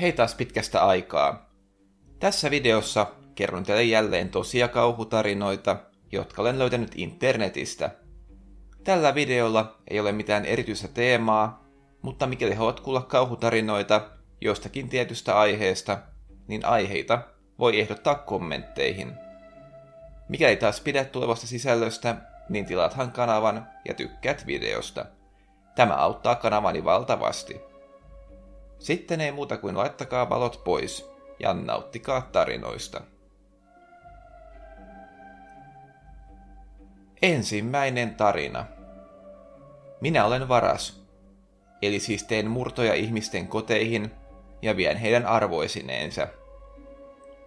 Hei taas pitkästä aikaa. Tässä videossa kerron teille jälleen tosia kauhutarinoita, jotka olen löytänyt internetistä. Tällä videolla ei ole mitään erityistä teemaa, mutta mikäli haluat kuulla kauhutarinoita jostakin tietystä aiheesta, niin aiheita voi ehdottaa kommentteihin. Mikäli taas pidät tulevasta sisällöstä, niin tilaathan kanavan ja tykkäät videosta. Tämä auttaa kanavani valtavasti. Sitten ei muuta kuin laittakaa valot pois ja nauttikaa tarinoista. Ensimmäinen tarina. Minä olen varas. Eli siis teen murtoja ihmisten koteihin ja vien heidän arvoisineensa.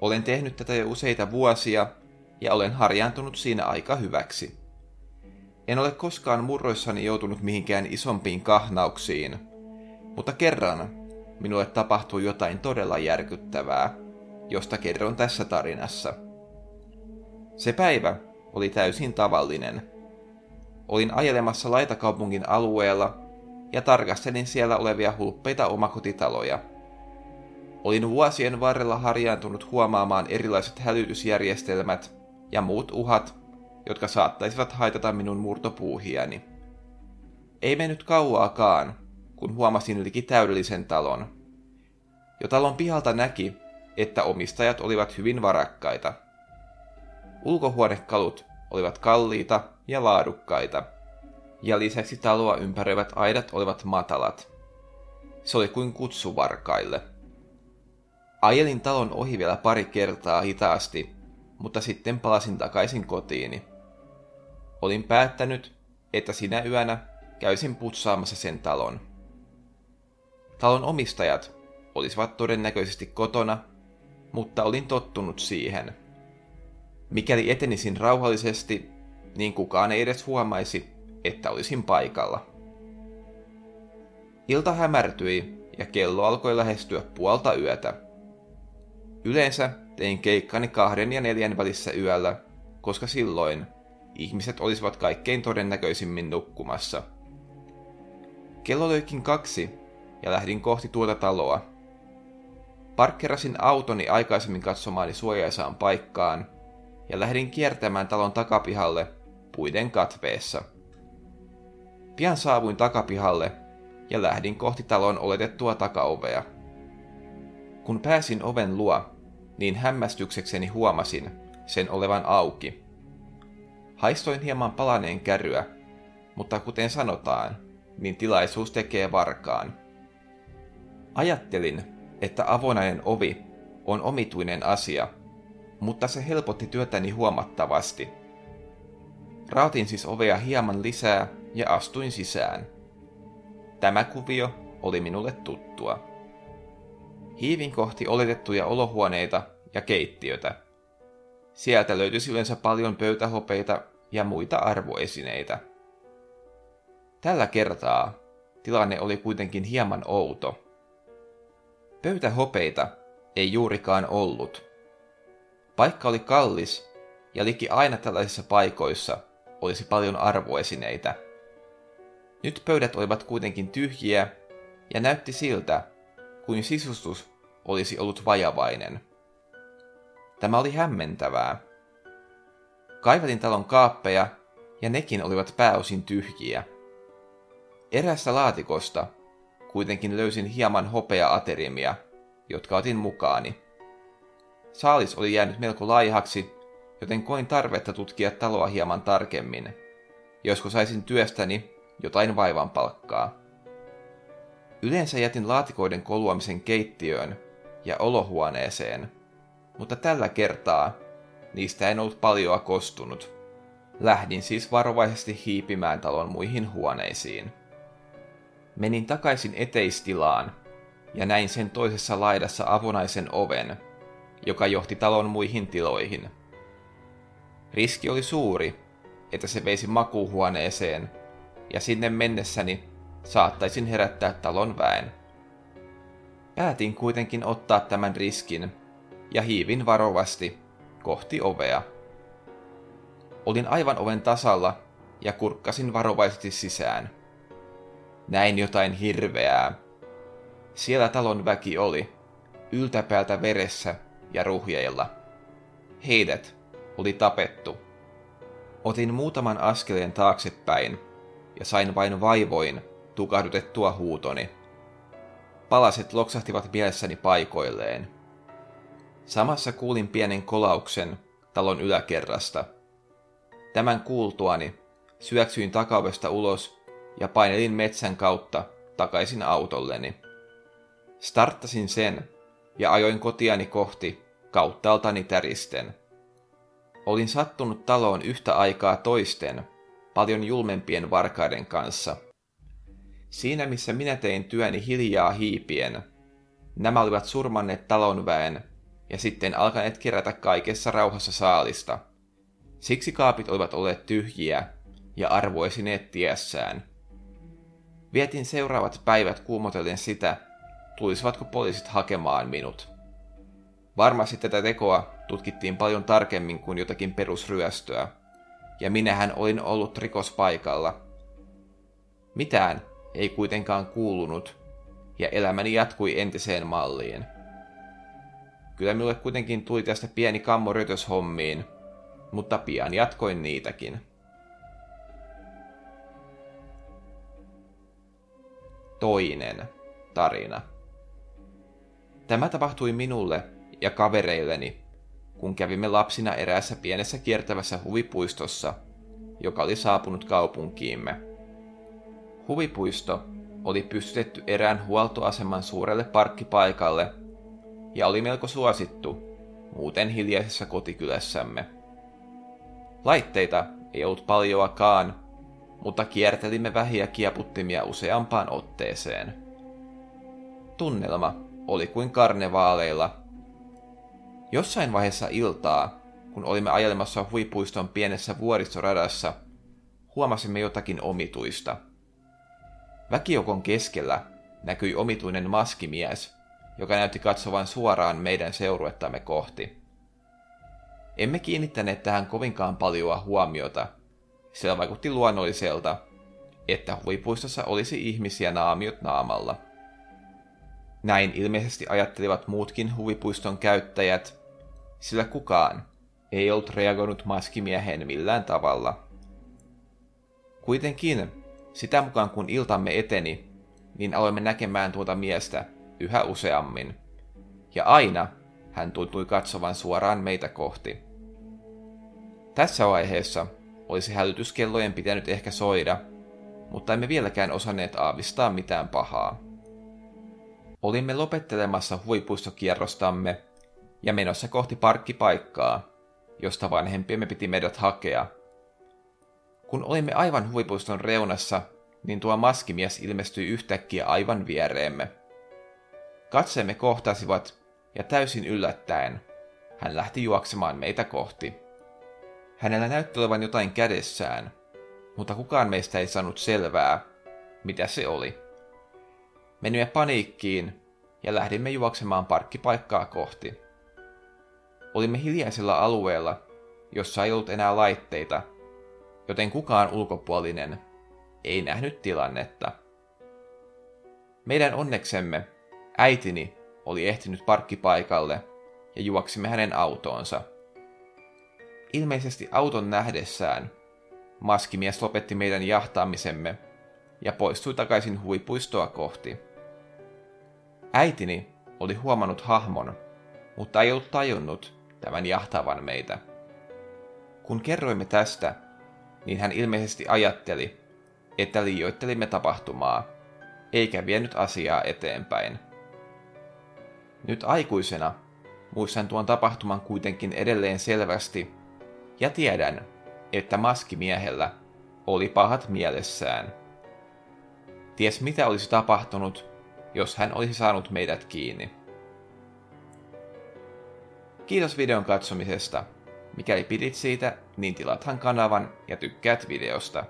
Olen tehnyt tätä jo useita vuosia ja olen harjaantunut siinä aika hyväksi. En ole koskaan murroissani joutunut mihinkään isompiin kahnauksiin, mutta kerran minulle tapahtui jotain todella järkyttävää, josta kerron tässä tarinassa. Se päivä oli täysin tavallinen. Olin ajelemassa laitakaupungin alueella ja tarkastelin siellä olevia hulppeita omakotitaloja. Olin vuosien varrella harjaantunut huomaamaan erilaiset hälytysjärjestelmät ja muut uhat, jotka saattaisivat haitata minun murtopuuhiani. Ei mennyt kauaakaan, kun huomasin liki täydellisen talon. Jo talon pihalta näki, että omistajat olivat hyvin varakkaita. Ulkohuonekalut olivat kalliita ja laadukkaita, ja lisäksi taloa ympäröivät aidat olivat matalat. Se oli kuin kutsu varkaille. Ajelin talon ohi vielä pari kertaa hitaasti, mutta sitten palasin takaisin kotiini. Olin päättänyt, että sinä yönä käysin putsaamassa sen talon. Talon omistajat olisivat todennäköisesti kotona, mutta olin tottunut siihen. Mikäli etenisin rauhallisesti, niin kukaan ei edes huomaisi, että olisin paikalla. Ilta hämärtyi ja kello alkoi lähestyä puolta yötä. Yleensä tein keikkani kahden ja neljän välissä yöllä, koska silloin ihmiset olisivat kaikkein todennäköisimmin nukkumassa. Kello löikin kaksi ja lähdin kohti tuota taloa. Parkkerasin autoni aikaisemmin katsomaani suojaisaan paikkaan ja lähdin kiertämään talon takapihalle puiden katveessa. Pian saavuin takapihalle ja lähdin kohti talon oletettua takaovea. Kun pääsin oven luo, niin hämmästyksekseni huomasin sen olevan auki. Haistoin hieman palaneen kärryä, mutta kuten sanotaan, niin tilaisuus tekee varkaan. Ajattelin, että avonainen ovi on omituinen asia, mutta se helpotti työtäni huomattavasti. Raatin siis ovea hieman lisää ja astuin sisään. Tämä kuvio oli minulle tuttua. Hiivin kohti oletettuja olohuoneita ja keittiötä. Sieltä löytyisi yleensä paljon pöytähopeita ja muita arvoesineitä. Tällä kertaa tilanne oli kuitenkin hieman outo. Pöytähopeita ei juurikaan ollut. Paikka oli kallis, ja liki aina tällaisissa paikoissa olisi paljon arvoesineitä. Nyt pöydät olivat kuitenkin tyhjiä, ja näytti siltä, kuin sisustus olisi ollut vajavainen. Tämä oli hämmentävää. Kaivatin talon kaappeja, ja nekin olivat pääosin tyhjiä. Erässä laatikosta kuitenkin löysin hieman hopea-aterimia, jotka otin mukaani. Saalis oli jäänyt melko laihaksi, joten koin tarvetta tutkia taloa hieman tarkemmin, josko saisin työstäni jotain vaivan palkkaa. Yleensä jätin laatikoiden koluamisen keittiöön ja olohuoneeseen, mutta tällä kertaa niistä en ollut paljoa kostunut. Lähdin siis varovaisesti hiipimään talon muihin huoneisiin. Menin takaisin eteistilaan ja näin sen toisessa laidassa avonaisen oven, joka johti talon muihin tiloihin. Riski oli suuri, että se veisi makuuhuoneeseen, ja sinne mennessäni saattaisin herättää talon väen. Päätin kuitenkin ottaa tämän riskin ja hiivin varovasti kohti ovea. Olin aivan oven tasalla ja kurkkasin varovaisesti sisään. Näin jotain hirveää. Siellä talon väki oli, yltäpäältä veressä ja ruhjeilla. Heidät oli tapettu. Otin muutaman askeleen taaksepäin ja sain vain vaivoin tukahdutettua huutoni. Palaset loksahtivat mielessäni paikoilleen. Samassa kuulin pienen kolauksen talon yläkerrasta. Tämän kuultuani syöksyin takauvesta ulos painelin metsän kautta takaisin autolleni. Starttasin sen ja ajoin kotiani kohti kauttaaltani täristen. Olin sattunut taloon yhtä aikaa toisten, paljon julmempien varkaiden kanssa. Siinä missä minä tein työni hiljaa hiipien, nämä olivat surmanneet talonväen ja sitten alkaneet kerätä kaikessa rauhassa saalista. Siksi kaapit olivat olleet tyhjiä ja arvoisineet tiessään. Vietin seuraavat päivät kuumotellen sitä, tulisivatko poliisit hakemaan minut. Varmasti tätä tekoa tutkittiin paljon tarkemmin kuin jotakin perusryöstöä, ja minähän olin ollut rikospaikalla. Mitään ei kuitenkaan kuulunut, ja elämäni jatkui entiseen malliin. Kyllä minulle kuitenkin tuli tästä pieni kammo hommiin, mutta pian jatkoin niitäkin. Toinen tarina. Tämä tapahtui minulle ja kavereilleni, kun kävimme lapsina eräässä pienessä kiertävässä huvipuistossa, joka oli saapunut kaupunkiimme. Huvipuisto oli pystytetty erään huoltoaseman suurelle parkkipaikalle ja oli melko suosittu, muuten hiljaisessa kotikylässämme. Laitteita ei ollut paljoakaan, mutta kiertelimme vähiä kieputtimia useampaan otteeseen. Tunnelma oli kuin karnevaaleilla. Jossain vaiheessa iltaa, kun olimme ajelemassa huipuiston pienessä vuoristoradassa, huomasimme jotakin omituista. Väkiokon keskellä näkyi omituinen maskimies, joka näytti katsovan suoraan meidän seuruettamme kohti. Emme kiinnittäneet tähän kovinkaan paljoa huomiota, sillä vaikutti luonnolliselta, että huvipuistossa olisi ihmisiä naamiot naamalla. Näin ilmeisesti ajattelivat muutkin huvipuiston käyttäjät, sillä kukaan ei ollut reagoinut maskimiehen millään tavalla. Kuitenkin, sitä mukaan kun iltamme eteni, niin aloimme näkemään tuota miestä yhä useammin. Ja aina hän tuntui katsovan suoraan meitä kohti. Tässä vaiheessa olisi hälytyskellojen pitänyt ehkä soida, mutta emme vieläkään osanneet aavistaa mitään pahaa. Olimme lopettelemassa huipuistokierrostamme ja menossa kohti parkkipaikkaa, josta vanhempiemme piti meidät hakea. Kun olimme aivan huipuiston reunassa, niin tuo maskimies ilmestyi yhtäkkiä aivan viereemme. Katseemme kohtasivat, ja täysin yllättäen hän lähti juoksemaan meitä kohti. Hänellä näytti olevan jotain kädessään, mutta kukaan meistä ei saanut selvää, mitä se oli. Menimme paniikkiin ja lähdimme juoksemaan parkkipaikkaa kohti. Olimme hiljaisella alueella, jossa ei ollut enää laitteita, joten kukaan ulkopuolinen ei nähnyt tilannetta. Meidän onneksemme äitini oli ehtinyt parkkipaikalle ja juoksimme hänen autoonsa. Ilmeisesti auton nähdessään maskimies lopetti meidän jahtaamisemme ja poistui takaisin huipuistoa kohti. Äitini oli huomannut hahmon, mutta ei ollut tajunnut tämän jahtavan meitä. Kun kerroimme tästä, niin hän ilmeisesti ajatteli, että liioittelimme tapahtumaa, eikä vienyt asiaa eteenpäin. Nyt aikuisena muistan tuon tapahtuman kuitenkin edelleen selvästi, ja tiedän, että maskimiehellä oli pahat mielessään. Ties mitä olisi tapahtunut, jos hän olisi saanut meidät kiinni. Kiitos videon katsomisesta. Mikäli pidit siitä, niin tilathan kanavan ja tykkäät videosta.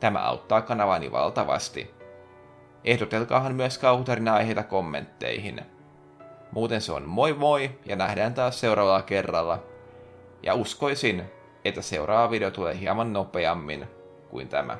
Tämä auttaa kanavani valtavasti. Ehdotelkaahan myös kauhutarina aiheita kommentteihin. Muuten se on moi moi ja nähdään taas seuraavalla kerralla. Ja uskoisin, että seuraava video tulee hieman nopeammin kuin tämä.